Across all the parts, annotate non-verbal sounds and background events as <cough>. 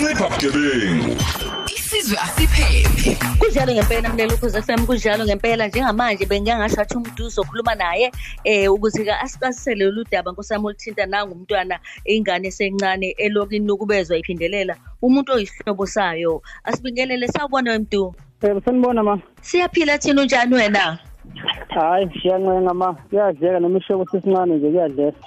ncipha bugebengu isizwe asiphephe kunjalo ngempela mlelo ukhoze FM kunjalo ngempela njengamanje bengiyangasho athi umuntu uzokhuluma naye eh ukuthi ke asikasisele lolu daba nkosami oluthinta nangumntwana ingane esencane eloku inukubezwa iphindelela umuntu oyisihlobo sayo asibingelele sawubona wemntu Eh sanibona ma. siyaphila thina unjani wena Hayi siyancenga ma. Kuyadleka noma ishobo sesincane nje kuyadleka.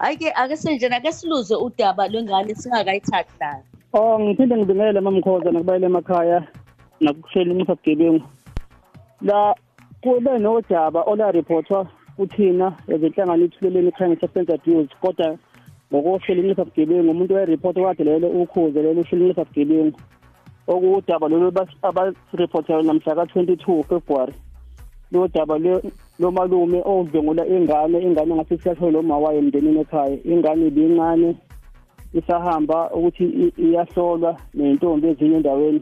Ah, ayike ake senjena ake siluze udaba lwengane singakayithathi nayo Oh ngiphinde ngibingelele mamkhoza nakubayele emakhaya nakuhleli imisa bugebengu. La kube nodaba ola reportwa kuthina ezenhlangano ithuleleni crime substance abuse kodwa ngokohlelo imisa bugebengu umuntu wereport wakade lelo ukhuze lelo uhlelo imisa bugebengu. okudaba lolu abareportayo namhla ka-22 February lo daba lo malume odlengula ingane ingane ngathi siyathola lo mawayo emndenini ekhaya ingane ibincane isahamba ukuthi iyahlolwa nentombi ezinye endaweni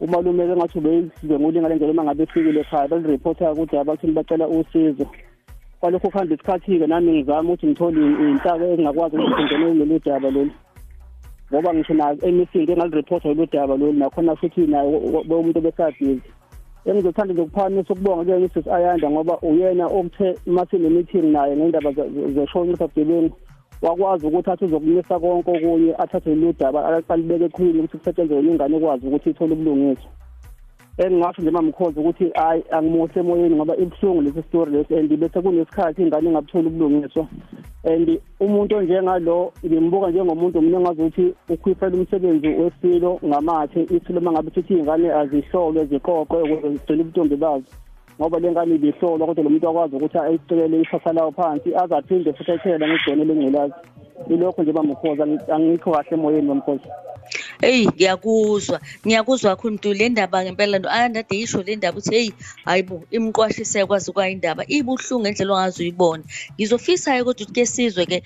umalume ke ngathi ubeyidlengula ingane njalo uma ngabe efikile ekhaya balireporta kudaba kuthini bacela usizo kwalokho kuhamba isikhathi-ke nami ngizama ukuthi ngithole iy'nhlaka ezingakwazi ukuthi ngingene kulolu daba lolu ngoba ngisho na emisini engalireporta lolu daba lolu nakhona futhi naye umuntu obesabhizi engizothanda nje ukuphakamisa ukubonga kuye Mrs Ayanda ngoba uyena okuthe masine meeting naye ngendaba zeshonqa bugebengu wakwazi ukuthi athi uzokumisa konke okunye athathe lolu daba alibeke ekhulwini ukuthi kusetshenzwe ingane ekwazi ukuthi ithole ubulungiswa. Engingasho nje mamkhozi ukuthi hayi angimuhle emoyeni ngoba ibuhlungu lesi story lesi and bese kunesikhathi ingane ingabutholi ubulungiswa. And umuntu onjengalo ngimbuka njengomuntu mina engazi ukuthi ukhwifela umsebenzi wesilo ngamathe isilo mangabe sithi ingane azihlolwe ziqoqwe ukuze zigcine ubuntombi bazo. Ngoba le ngane ibihlolwa kodwa lo muntu akwazi ukuthi ayicekele isasa lawo phansi aze aphinde futhi ayithele ngegcone lengculazi. Ilokho nje bamkhoza angikho kahle emoyeni bamkhoza Hey ngiyakuzwa. Ngiyakuzwa kakhulu mntu le ndaba ngempela no andade yisho le ndaba ukuthi hey hayibo imqwashise kwazi kwayindaba ibuhlungu ngendlela ongaze uyibone. Ngizofisa ke kodwa ke sizwe ke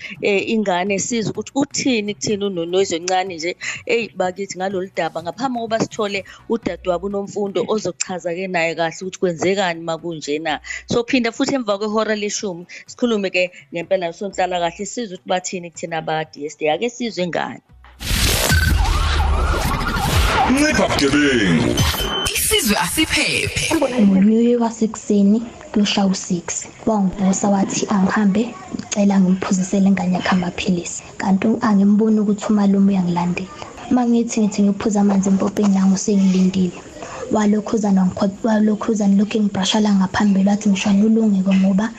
ingane sizwe ukuthi uthini kuthini unonoyizo encane nje hey bakithi ngalolu daba. Ngaphambi kokuba sithole udadewabo unomfundo ozochaza ke naye kahle ukuthi kwenzekani makunje na so phinda futhi emva kwehora leshumi sikhulume ke ngempela sonhlala kahle sizwe ukuthi bathini kuthina ba DSD ake sizwe ingane ncipha bugebengu isizwe asiphephe. Ngonyuke kwasekuseni kuyoshaya u-six wangivusa wathi angihambe ngicela ngimphuzisele ingane yakhe amaphilisi. Kanti angimboni ukuthi umalume uyangilandela. Uma ngithi ngithi ngiphuza amanzi empopeni lango sengilindile walokhuzana walokhuzana lokhu engibrashala ngaphambili wathi ngishwana ulungeke ngoba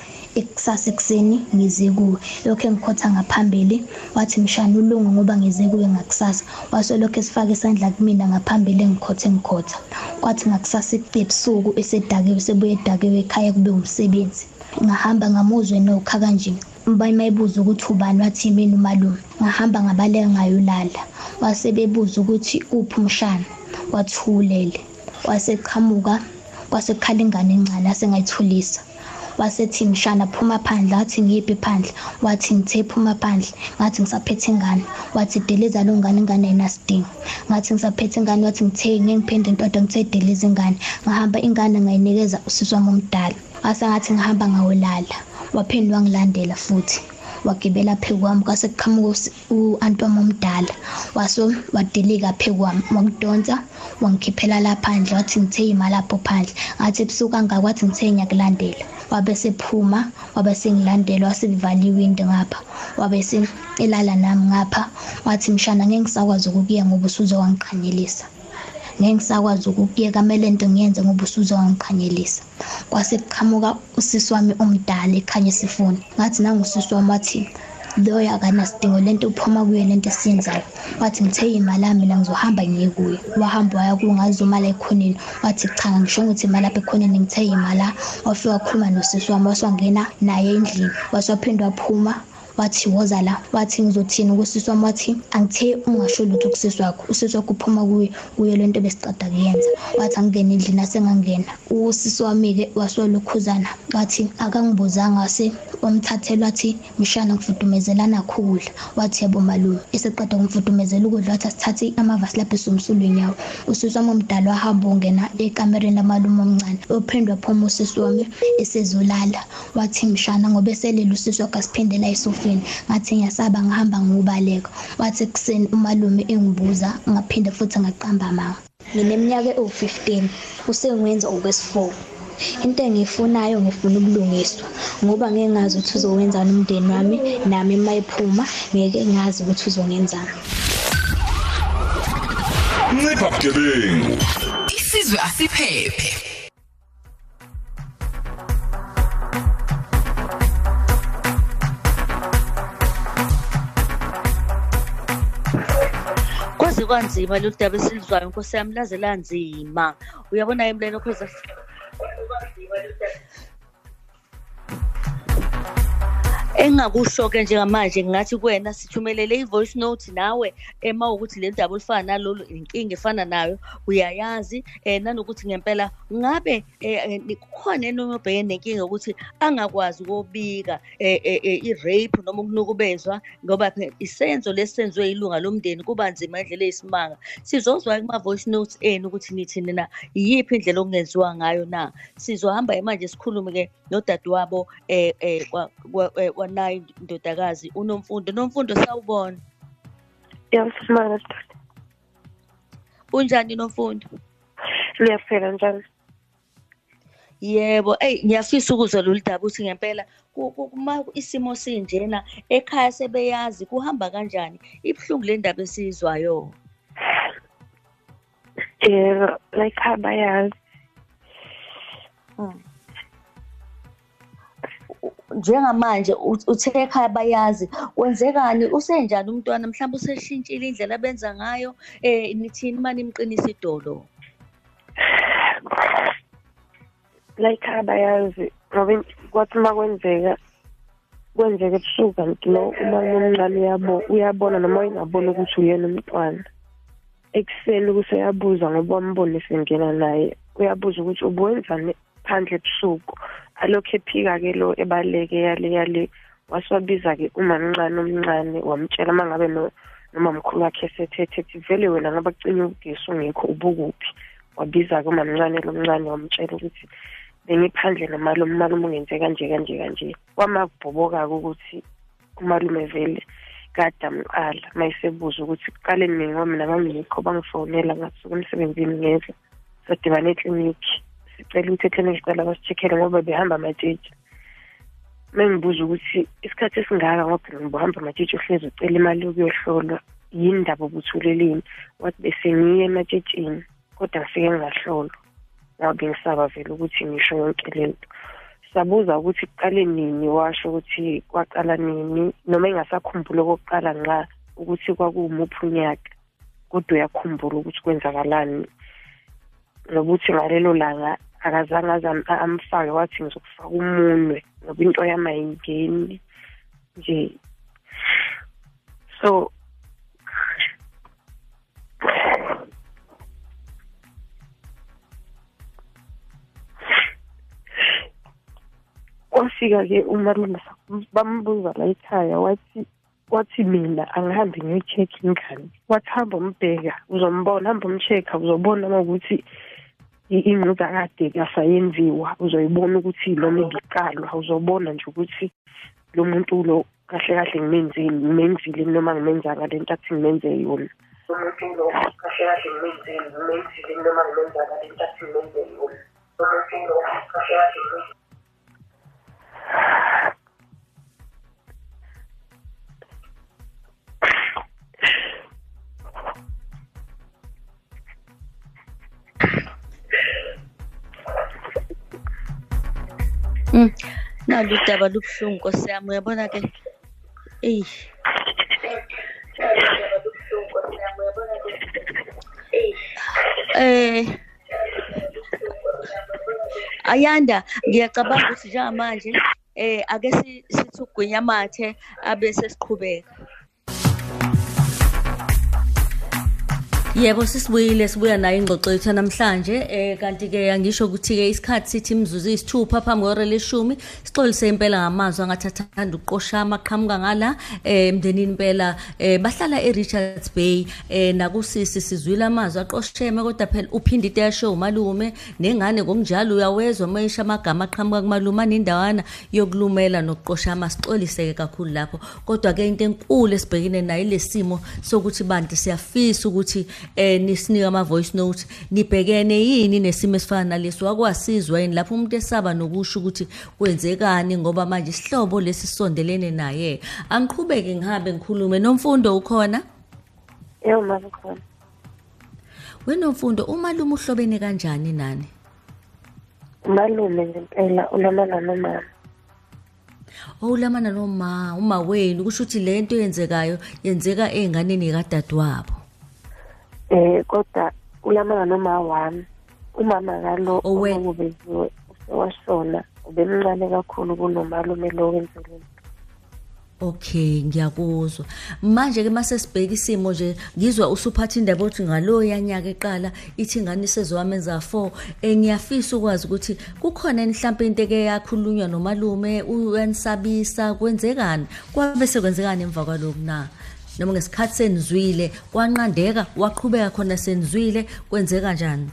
ekusasa ekuseni ngize kuwe. Lokho engikhotha ngaphambili wathi mshana ulungu ngoba ngize kuwe ngakusasa. Wasolokho esifaka isandla kumina ngaphambili engikhothe ngikhotha kwathi ngakusasa ebusuku esedakiwe sebuye edakiwe ekhaya kube umsebenzi. Ngahamba ngamuzwe nokha kanje. Bayimayibuza ukuthi ubani wathi yimini umalume? Ngahamba ngabaleka ngayolala wasebebuza ukuthi uphi umshana? Wathulele. Waseqhamuka kwasekukhala ingane encane asengayithulisa. Wasethi mshana phuma phandle wathi ngiyiphi phandle? Wathi ngithe phuma phandle. Ngathi ngisaphethe ingane wathi deleza lo ngane ingane ayinasidingo ngathi ngisaphethe ingane wathi ngithe ngiphinde intoda ngithe deleza ingane ngahamba ingane ngayinikeza usisi wami omdala wasengathi ngihamba ngawolala waphinde wangilandela futhi. Wagibela phezu kwami kwase kuqhamuka u-anti wami omdala waso wadelika phezu kwami. Wangidonsa wangikhiphela laphandle wathi ngithe imali apho phandle. Ngathi ebusuku angakwathi ngithe ngiyakulandela. Wabe sephuma wabe sengilandela waselivala iwindi ngapha. Wabe elala nami ngapha. Wathi mshana ngeke ngisakwazi ukukuya ngoba usuze wangiqhanyelisa ngeke ngisakwazi ukukuyeka kumele into ngiyenze ngoba usuze wangiqhanyelisa kwase kuqhamuka usisi wami omdala ekhanya esifuni ngathi nangusisi wami wathi loyo akanasidingo lento uphuma kuyo lento esiyenzayo. Wathi ngithe imali yami mina ngizohamba ngiye kuye. Wahamba waya kuyo ngazomala ekhoneni. Wathi cha ngisho ukuthi imali apha ekhoneni ngithe imali wafika wakhuluma nosisi wami waswangena naye endlini. Waswaphinde waphuma. Wathi woza la wathi ngizothini? Kusisi wami wathi angithe ungasho lutho kusisi wakho usisi wakho uphuma kuye kuyo lento besicada kuyenza. Wathi angingena endlini asengangena usisi wami-ke wasolokhuzana wathi akangibuzanga wase wamthathela wathi mshana ngifudumezelana khudla wathi yebo malume. Eseqeda kumfudumezela ukudla wathi asithathe amavasi lapho esomsulweni yawo. Usisi wami omdala wahamba ungena ekamereni lamalume omncane ophinde waphuma usisi wami esezolala. Wathi mshana ngoba eselela usisi wakhe asiphindela esofeni esofeni ngathi ngiyasaba ngihamba ngobaleka wathi ekuseni umalume engibuza ngaphinde futhi ngaqamba amanga. Ngineminyaka ewu-15 usengenza okwesi-4 into engiyifunayo ngifuna ubulungiswa ngoba ngeke ngazi ukuthi uzowenzani umndeni wami nami uma ephuma ngeke ngazi ukuthi uzongenzani. Ncipha bugebengu. Isizwe asiphephe. Kwanzima lolu daba esilizwayo nkosi yami laze lanzima. Uyabona yimi lelo engingakusho-ke njengamanje ngingathi kuwena sithumelele i-voice note nawe ema ukuthi le ndaba olifana nalolu inkinga efana nayo uyayazi um nanokuthi ngempela ngabe um kukhona yena obhekene nenkinga yokuthi angakwazi ukubika um i-rape noma ukunukubezwa? Ngoba isenzo lesenziwe ilunga lomndeni kuba nzima indlela eyisimanga. Sizozwa kuma-voice notes enu ukuthi nithi nina iyiphi indlela okungenziwa ngayo na? Sizohamba-ke manje sikhulume-ke nodadewabo um wanayo indodakazi unomfundo nomfundo sawubona Yasimanga sithatha. unjani nomfundo Liyaphela njalo. yebo eyi ngiyafisa ukuzwa lolu daba ukuthi ngempela uma isimo sinjena ekhaya sebeyazi kuhamba kanjani ibuhlungu le ndaba esiyizwayo Yebo, like abayazi. Njengamanje uthe ekhaya bayazi wenzekani? Usenjani umntwana? Mhlawumbe useshintshile indlela abenza ngayo? Um nithini uma nimqinisa idolo? Like abayazi ngoba in- kwathi uma kwenzeka kwenzeka ebusuku kanti lo uma omncane uyabo uyabona noma uyingaboni ukuthi uyena umntwana. Ekuseni kuseyabuza ngoba wambona esengena naye uyabuza ukuthi ubuwenzani phandle ebusuku. Alokhu ephika-ke lo ebaleke yale yale wasiwabiza-ke umamncane omncane wamtshela uma ngabe no noma mkhulu wakhe esethethe ethi vele wena ngoba kucinywa ugesi ungekho ubukuphi? Wabiza-ke umamncane lo mncane wamtshela ukuthi bengiphandle nomalume umalume ungenze kanje kanje kanje. Kwamakubhoboka-ke ukuthi umalume vele kade amqala. Uma esebuza ukuthi kuqale nini ngoba mina ngangikho bangifonela ngasuka emsebenzini ngeza sadibana eklinikhi. Sicela ukuthi eklinikhi sicela basi-check-ele ngoba behamba amatshitshi mengibuza ukuthi isikhathi esingaka ngoba ngibuhamba amatshitshi uhlezi ucela imali yokuyohlolwa yini ndaba obuthuleleni? Wathi bese ngiye ematshitshini kodwa ngifike ngingahlolwa. Ngoba bengisaba vele ukuthi ngisho yonke lento. Sabuza ukuthi kuqale nini? Washo ukuthi kwaqala nini? Noma engasakhumbuli okokuqala nxa ukuthi kwakuwumuphi unyaka kodwa uyakhumbula ukuthi kwenzakalani? Nokuthi ngalelo langa akazange aze am- amfake wathi ngizokufaka umunwe ngoba into yami ayingeni nje. So kwafika-ke umalume bambuza la ekhaya wathi wathi mina angihambe ngiyoyi-check-a ingane. Wathi hamba umbheka uzombona hamba umcheck-a uzobona uma ukuthi i- ingquza kasayenziwa uzoyibona ukuthi lo ibiqalwa uzobona nje ukuthi lo muntu lo kahle kahle ngimenzile ngimenzile noma ngimenzanga le nto athi ngimenze yona nalo udaba lubuhlungu nkosi yami uyabona-ke eyi. Eh ayanda ngiyacabanga ukuthi njengamanje eh ake si- sithi ugwinya mathe abe Yebo sisibuyile sibuya nayo ingxoxo yethu namhlanje eh kanti ke angisho ukuthi ke isikhathi sithi imzuzu isithupha phambi kwehora leshumi sixolise impela ngamazwi angathathanda ukuqoshama aqhamuka ngala eh emndenini impela eh bahlala eRichards Bay eh nakusisi sizwile amazwi aqosheme kodwa phela uphinde into yasho umalume nengane ngokunjalo uyawezwa mayisha amagama aqhamuka kumalume anindawana yokulumela nokuqoshama sixolise kakhulu lapho. Kodwa ke into enkulu esibhekene nayo lesimo sokuthi bantu siyafisa ukuthi eh nisinike ama voice note nibhekene yini nesimo esifana naleso? Wakwasizwa yini? Lapho umuntu esaba nokusho ukuthi kwenzekani ngoba manje isihlobo lesisondelene naye. Angiqhubeke ngihambe ngikhulume. Nomfundo ukhona? Yebo mama khona wenomfundo umalume uhlobene kanjani nani? Umalume ngempela ulamana nomama. Owulamana noma uma wenu kusho ukuthi le nto yenzekayo yenzeka ey'nganeni kadadewabo. Eh kodwa ulamana noma wami umama ngalo Owe- okubeziwe usewashona ubemncane kakhulu kunomalume lo wenzele okay ngiyakuzwa. Manje-ke mase sibheka isimo nje ngizwa usuphatha indaba othi ngaloya nyaka eqala ithi ingane isezowamenza four. Um ngiyafisa ukwazi ukuthi kukhona yini mhlawumpe into eke yakhulunywa nomalume uyanisabisa kwenzekani? Kwabe sekwenzekani emva kwalokhu na? Noma ngesikhathi senizwile kwanqandeka waqhubeka khona senizwile kwenzeka njani?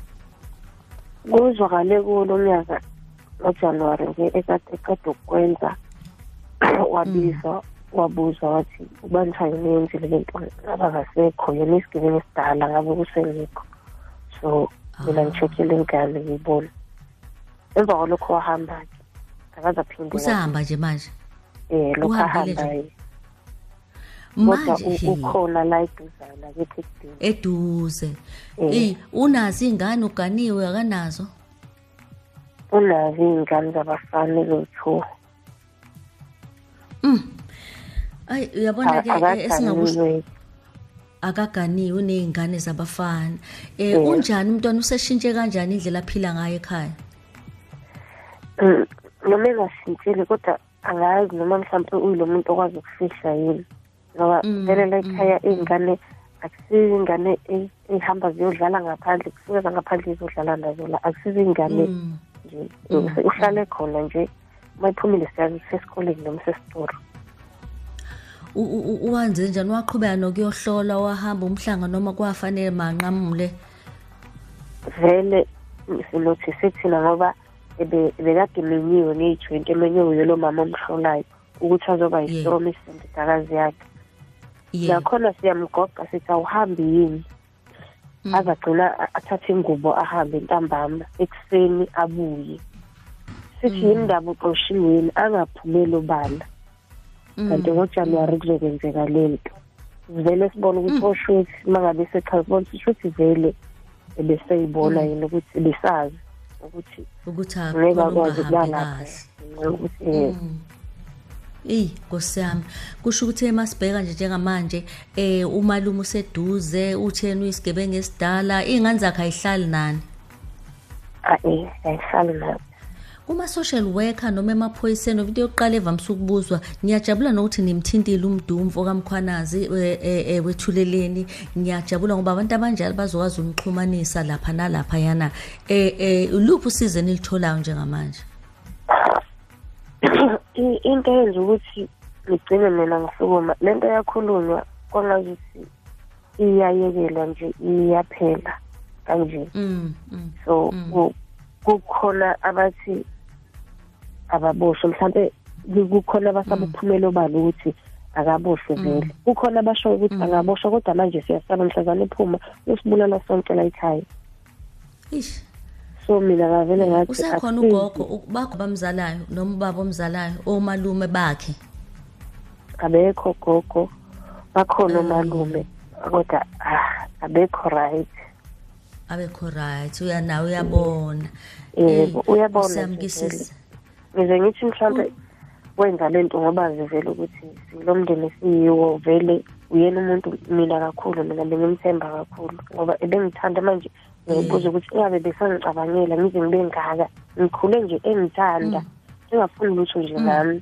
Kuzwakale kulo nyaka ngojanuwari nje ekade ekade ukwenza <clears throat> wabizwa wabuza wathi ubanjani niyenzile le nto ngaba ngasekho yena isigebengu esidala ngabe kusengikho so mina ngi-check-ile ingane ngiyibona. Emva kwalokho wahamba-ke akaze aphinde usahamba nje manje? Um lokhu ahambayo kodwa manje u- he, ukhona la eduzane lakithi ekudeni eduze. Eh. eyi unazo iy'ngane uganiwe akanazo? Unazo iy'ngane zabafana eziwu-two ayi uyabona-ke eh, esingakusho akaganiwe akaganiwe uney'ngane zabafana. Um Eh. unjani umntwana? Useshintshe kanjani indlela aphila ngayo ekhaya? Mm, noma engashintshile kodwa angazi noma mhlawumpe uyilo muntu okwazi ukufihla yini. Ngoba Mm, vele la ekhaya iy'ngane akusizo iy'ngane e- ey'hamba ziyodlala ngaphandle kusuke zangaphandle zizodlala nazo la akusizo iy'ngane Mm. nje. uhlale khona nje uma iphumile siyazi sesikoleni noma sesitoro U- u- u- uwenze njani? Waqhubeka nokuyohlola wahamba umhlanga noma kwafanele manqamule vele silothise thina ngoba ebe- bekade emenyiwe neyi-twenty emenyiwe yelo mama omhlolayo ukuthi azoba Yeah. yisitomi sendodakazi yakhe. Ye nakhona siyamgoqa sithi awuhambi yini? Mm. aze agcina a- athathe ingubo ahambe ntambama ekuseni abuye. Sithi yini ndaba uxoshiweni angaphumeli obala kanti ngojanuwari kuzokwenzeka le nto. Vele sibone ukuthi oshuthi uma ngabe sekhazibona sisho ukuthi vele ebeseyibona yena ukuthi besazi ukuthi ukuthi ngeke akhona akwazi ukuba ungahambi lapha kahle ukuthi eh, eyi nkosi yami. Kusho ukuthi emasibheka nje njengamanje um umalume useduze utheni uyisigebengu esidala iy'ngane zakhe ayihlali nani? Ah, eh ayihlali nayo kuma-social worker noma emaphoyiseni into yokuqala evamise ukubuzwa ngiyajabula nokuthi nimthintile umdumvu okamkhwanazi eh, eh, eh, wethuleleni. Ngiyajabula ngoba abantu abanjalo bazokwazi ukunixhumanisa lapha nalaphayana. Um um luphi usizo enilitholayo njengamanje? I- <coughs> into eyenza ukuthi ngigcine mina ngisukuma le nto yakhulunywa kwangazuthi iyayekelwa nje iyaphela kanje. Mm, mm. so ku- kukhona abathi ababoshwe mhlampe ku- kukhona abasaba uphumelo balo ukuthi akaboshwe vele. Kukhona abashoyo ukuthi angaboshwa kodwa manje siyasaba mhlazane ephuma usibulala sonke la ekhaya. So mina ngavele ngathi usekhona akusizi. ugogo u- bakho bamzalayo noma ubaba omzalayo omalume bakhe? Abekho gogo. Bakhona omalume kodwa ah abekho right. Abekho right uyanawo uyabona. Yebo Eh, uyabona Nkosi yami, nje ngisis- vele. ngize ngithi mhlawumbe wenza lento ngoba vele ukuthi silo mndeni siyiwo vele. Uyena umuntu mina kakhulu mina bengimthemba kakhulu ngoba ebengithanda manje ngibuza ukuthi ingabe besangicabangela ngize ngibe ngaka ngikhule nje engithanda. Engafuni lutho nje nami.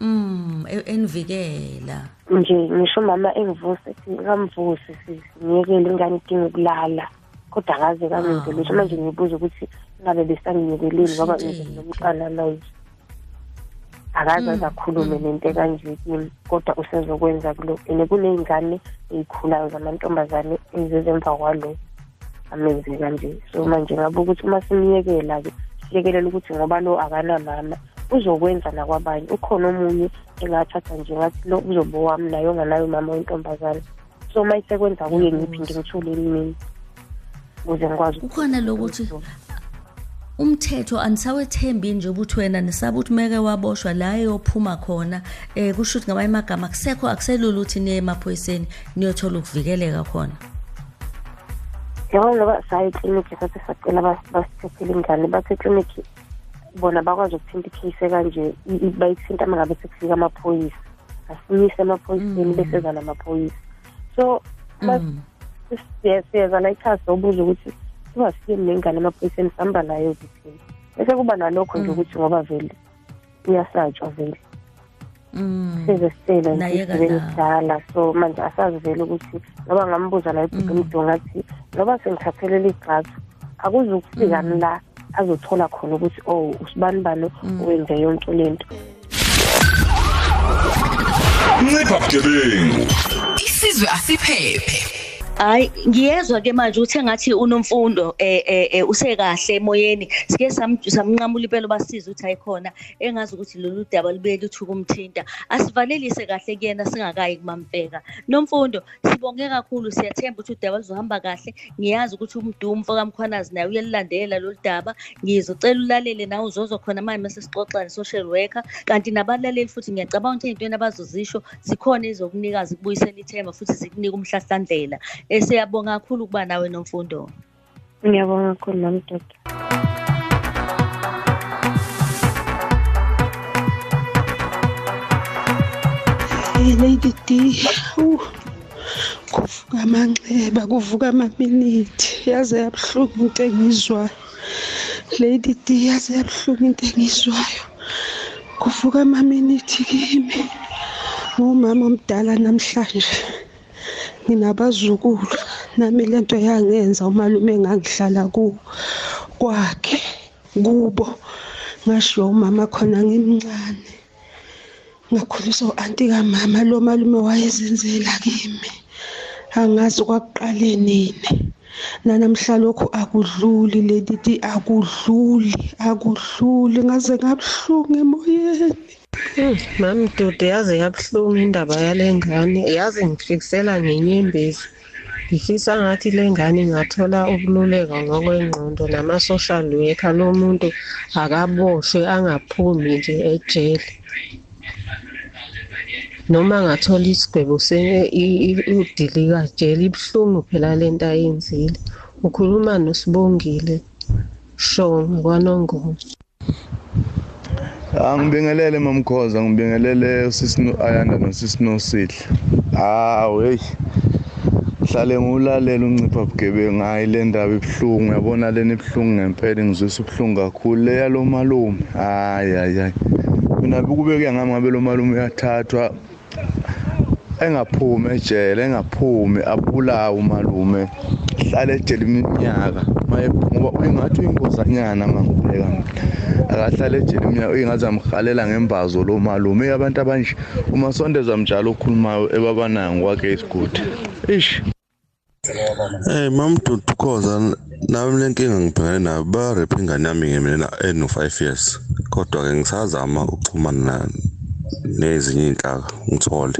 Mm. E- enivikela. nje ngisho umama engivuse ethi kamvuse sisi ngiyekele ingane idinga ukulala kodwa akaze kamenze Ah. lutho. Manje ngibuza ukuthi ngabe besanginyekeleni ngoba nomntwana manje akaze Mm, aze akhulume nento ekanje kimi kodwa usezokwenza kulo and kuney'ngane ey'khulayo zamantombazane ezeze emva kwalo. Amenze kanje so manje ngabe ukuthi uma simyekela-ke siyekelela ukuthi ngoba lo akanamama uzokwenza nakwabanye. Ukhona omunye engathatha nje ngathi lo uzobe wami naye onganayo umama wentombazane so uma isekwenza kuye ngiphinde ngithule emini ukuze ngikwazi Kukhona lokuthi umthetho anisawethembi nje ukuthi wena nisaba ukuthi meke waboshwa la eyophuma khona. Eh kusho ukuthi ngamanye amagama akusekho akuselula ukuthi niye emaphoyiseni niyothola ukuvikeleka khona. Yabona ngoba saya eklinikhi sathi sacela bas- basithethele ingane bathi eklinikhi bona bakwazi ukuthinta ikheyisi ekanje i- i- bayithinta uma ngabe sekufika amaphoyisa. Asinyise emaphoyiseni bese eza namaphoyisa so mas- Mm. siya- siyeza la ikhasi sobuza ukuthi singasiye nengane emaphoyiseni sihamba nayo kuthini bese kuba nalokho nje ukuthi ngoba vele uyasatshwa vele. Mm. size sitshele Nayeka nje la. kudala so manje asazi vele ukuthi ngoba ngambuza la ibhukimdo ngathi ngoba sengithathelele igxathu akuzukufika la azothola khona ukuthi oh usibani bani wenze yonke lento ncipha bugebengu isizwe asiphephe. Hayi ngiyezwa ke manje ukuthi engathi unomfundo eh eh eh, usekahle emoyeni. Sike sam- samnqamula impela basiza ukuthi ayikhona engazi ukuthi lolu daba libe luthuka umthinta asivalelise kahle kuyena singakayi kumamfeka. Nomfundo sibonge kakhulu siyathemba ukuthi udaba luzohamba kahle. Ngiyazi ukuthi umdumo kamkhwanazi naye uyalilandela lolu daba. Ngizocela ulalele nawe uzozo khona manje mase sixoxa ne-social worker. Kanti nabalaleli futhi ngiyacabanga ukuthi ey'ntweni abazozisho zikhona ezokuniikazi kubuyisela ithemba futhi zikunika umhlahlandlela. um siyabonga kakhulu ukuba nawe nomfundo ngiyabonga kakhulu nami doda Hey Lady D. Uh, kuvuka amanxeba, kuvuka amaminithi. Yaze yabuhlungu into engizwayo. Lady D yaze yabuhlungu into engizwayo. Kuvuka amaminithi kimi. Ngumama omdala namhlanje. Nginabazukulu. Nami lento yangenza umalume engangihlala ku kwakhe kubo. Ngashiya umama khona ngimncane. ngakhuliswa u-anti kamama lo malume wayezenzela kimi angazi kwakuqale nini nanamhla lokhu akudluli ledithi akudluli akudluli ngaze ngabuhlungu emoyeni Mami Dude yaze yabuhlungu indaba yale ngane yaze ngifikisela ngenyembezi ngifisa ngathi le ngane ingathola ukululeka ngokwengqondo nama-social worker. Lo muntu akaboshwe angaphumi nje ejele. Noma angathola isigwebo udili kajele ibuhlungu phela le nto ayenzile. Ukhuluma nosibongile shongo kwanongoma Angibingelele mamkhoza ngibingelele usisino ayanda nosisinosihla. Hawu hey. Hlale ngulalela uncipha bugebengu hayi le ndaba ibhlungu yabona lena ibhlungu ngempela ngizwisa ubhlungu kakhulu le yalo malume. Hayi hayi hayi. Mina bekubeke ngami ngabe lo malume uyathathwa engaphumi ejele engaphumi abulawa umalume hlale ejele iminyaka maye ngoba uyingathi uyinkosanyana mangibheka akahlale ejele iminyaka uyingathi amhalela ngembazo lo malume abantu abanje. Umasondezwa mjalo okhulumayo ebabanayo ngokwakhe isigudi ish Hey mamdudu Khoza nami lenkinga ngibhekene nayo barepha ingane yami ngemina eno 5 years. Kodwa ke ngisazama ukuxhumana nezinye inhlaka ngithole.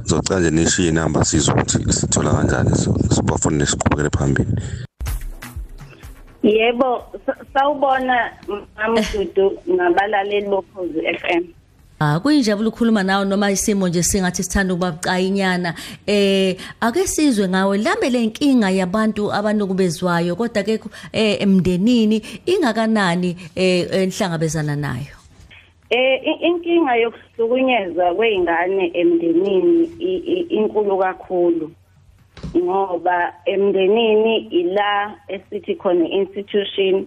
Ngizocela nje nishiye inamba sizwe ukuthi sithola kanjani sibafonele siqhubekele phambili. Yebo, sa- sawubona mamdudu ngabalaleli bophuzu FM. Ah kuyinjabulo ukukhuluma nawe noma isimo nje singathi sithanda ukuba bucayinyana eh ake sizwe ngawe lambe lenkinga yabantu abanukubezwayo kodwa ke eh emndenini ingakanani eh enhlangabezana nayo Eh inkinga yokuhlukunyezwa kweingane emndenini inkulu kakhulu. Ngoba emndenini ila esithi khona institution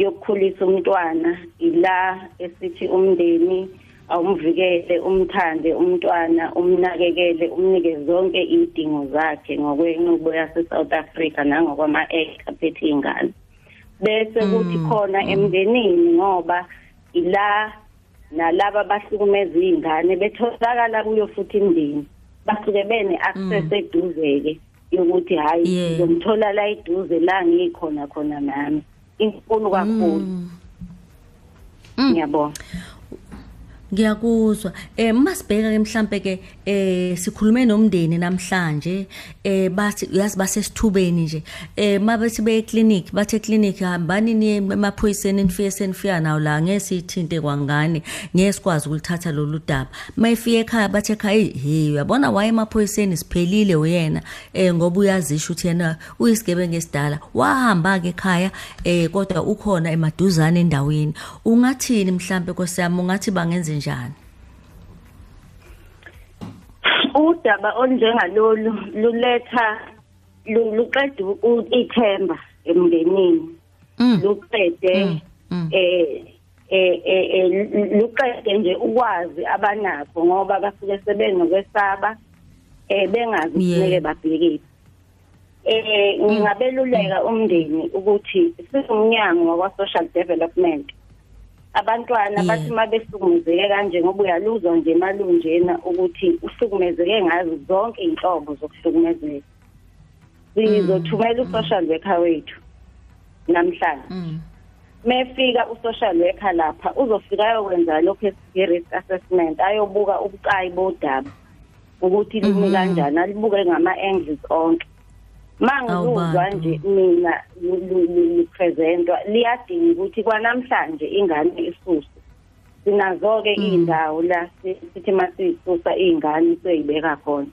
yokukhulisa umntwana ila esithi umndeni awumvikele umthande umntwana umnakekele umnike zonke idingo zakhe ngokwenqubo yase-South Africa nangokwama-act aphethe iy'ngane. Bese kuthi khona emndenini ngoba ila nalaba bahlukumeza iy'ngane betholakala kuyo futhi imndeni basuke bene-access eduzeke. Yokuthi hhayi ngizomthola la eduze la ngikhona khona nami. Inkulu kakhulu. Ngiyabonga. Ngiyakuzwa. Eh masibheka ke mhlambe ke eh sikhulume nomndeni namhlanje eh bathi uyazi basesithubeni nje. Eh mabethi be clinic bathe clinic hambani niye emaphoyiseni nifike senifika nawo la ngesithinte kwangane ngesikwazi ukulithatha lolu daba. Mayifike ekhaya bathe ekhaya hey uyabona waye emaphoyiseni siphelile uyena eh ngoba uyazisho ukuthi yena uyisigebengu esidala. Wahamba ke ekhaya eh kodwa ukhona emaduzane endaweni. Ungathini mhlambe nkosiyami? Ungathi bangenze njani? Udaba olunjengalolu luletha luqeda ithemba emndenini. Luqede eh eh luqede nje ukwazi abanakho ngoba basuke sebenokwesaba eh bengazi kumele babhekile. Eh ngingabeluleka umndeni ukuthi singumnyango wa social development. Abantwana bathi mabehlukumezeke kanje ngoba uyaluzwa nje malunjena ukuthi uhlukumezeke ngazo zonke inhlobo zokuhlukumezeka. Sizothumela u-social worker wethu namhlanje. Mefika u-social worker lapha uzofika ayokwenza lokho risk assessment ayobuka ubucayi bodaba ukuthi limi kanjani alibuke ngama-angles onke. Mangizuzwa nje mina lipresentwa liyadinga ukuthi kwanamhlanje ingane isusu sinazo-ke iy'ndawo la sithi masiyisusa iy'ngane soyibeka khona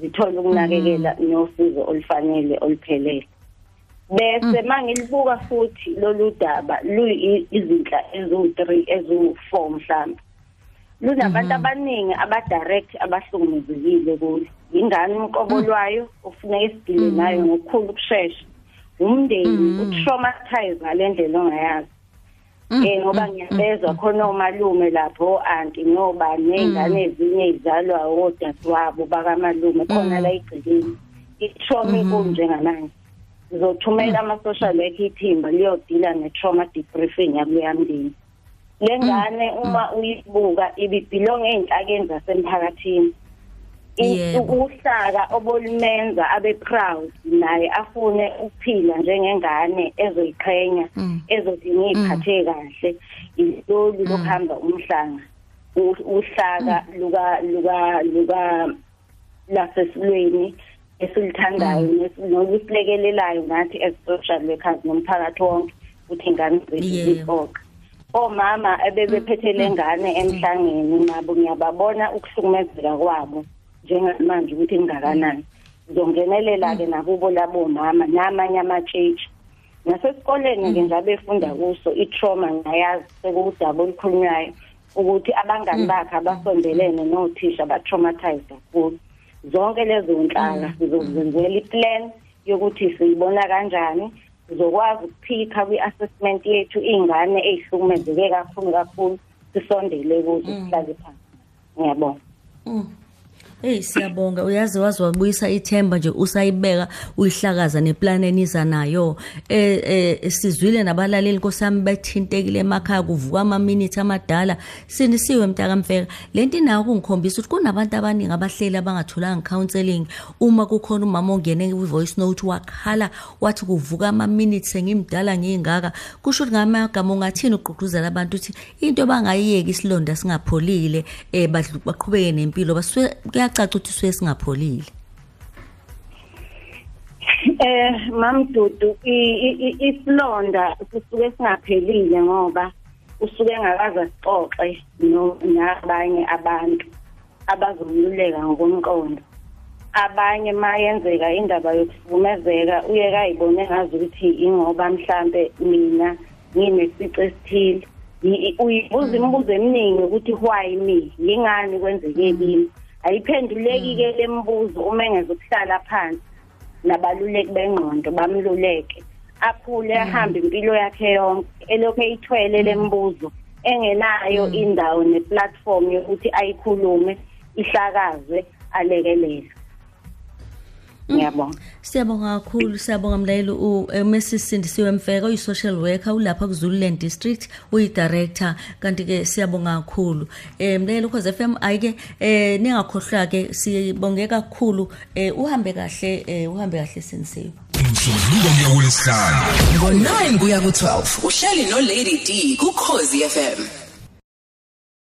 zithole ukunakekela nosizo olufanele oluphelele. Bese mangilibuka futhi lolu daba luyizinhla eziwu-three eziwu-four mhlawumbe. Lunabantu abaningi abadirect abahlukumezekile kulo. Ingane umqobo lwayo ofuneka sidile nayo ngokukhulu ukushesha. Umndeni utraumatize ngale ndlela ongayazi. Eh ngoba ngiyabezwa khona omalume lapho anti ngoba nezingane ezinye izalwa odadewabo bakamalume khona la igcikeni i-trauma inkulu njengamanje. Sizothumela ama-social worker ithimba liyodila ne-trauma debriefing yakuyamndeni lengane uma uyibuka ibibhilonge ey'nhlakeni zasemphakathini. Uhlaka obolumenza abe proud naye afune ukuphila njengengane ezoyiqhenya ezothi ngiyiphathe kahle. Ilolu lokuhamba umhlanga. Uhlaka luka luka luka lasesilweni esilithandayo nokusilekelelayo nathi as social workers nomphakathi wonke ukuthi ingane zethu ziqoqa omama ebebephethe lengane emhlangeni nabo ngiyababona ukuhlukumezeka kwabo. Njengamanje ukuthi kungakanani zongenelela-ke nakubo labo mama namanye amatshitshi nasesikoleni-ke nje abefunda kuso i-trauma ngayazi sekudaba olukhulunywayo ukuthi abangani bakhe abasondelene nothisha ba-traumatize kakhulu. Zonke lezo nhlaka sizozenzela i-plan yokuthi siyibona kanjani. Sizokwazi ukuphikha kwi-assessment yethu iy'ngane ey'hlukumezeke kakhulu kakhulu sisondele kuzo sihlale phansi. Ngiyabonga. Hey siyabonga. Uyazi wazi wabuyisa ithemba nje usayibeka uyihlakaza neplane eniza nayo. Eh eh sizwile nabalaleli nkosami bethintekile emakhaya kuvuka ama minutes amadala sinisiwe mntaka mfeka lento inayo kungikhombisa ukuthi kunabantu abaningi abahleli abangatholanga counseling. Uma kukhona umama ongene ku voice note wakhala wathi kuvuka ama minutes ngimdala ngingaka. Kusho ukuthi ngamagama ungathini ugqugquzela abantu ukuthi into bangayiyeki isilonda singapholile eh baqhubeke nempilo basuke kuyacaca ukuthi suye singapholile? Eh mamdudu isilonda sisuke singaphelile ngoba usuke engakaze sixoxe nabanye abantu abazomluleka ngokomqondo. Abanye mayenzeka indaba yokuhlukumezeka uyeke ayibone ngazi ukuthi ingoba mhlambe mina nginesici esithile. Uyibuza imibuzo eminingi ukuthi why me? Yingani kwenzeke kimi? Ayiphenduleki-ke le mbuzo uma engezokuhlala phansi nabaluleki bengqondo bamluleke aphule ahambe impilo yakhe yonke elokhu eyithwele le mbuzo engenayo indawo neplatform yokuthi ayikhulume ihlakazwe alekelele ngiyabonga Siyabonga kakhulu siyabonga mlayeli uMrs Sindisiwe Mfeka uyi-social worker ulapha kuZululand District uyi-director. Kanti ke siyabonga kakhulu. Eh mlayeli ukhoze FM ayike eh ningakhohlwa ke sibonge kakhulu. Eh uhambe kahle eh uhambe kahle Sindisiwe Umsombuluko kuya kulesihlanu ngo9 kuya ku12 uhleli no Lady D ku Khosi FM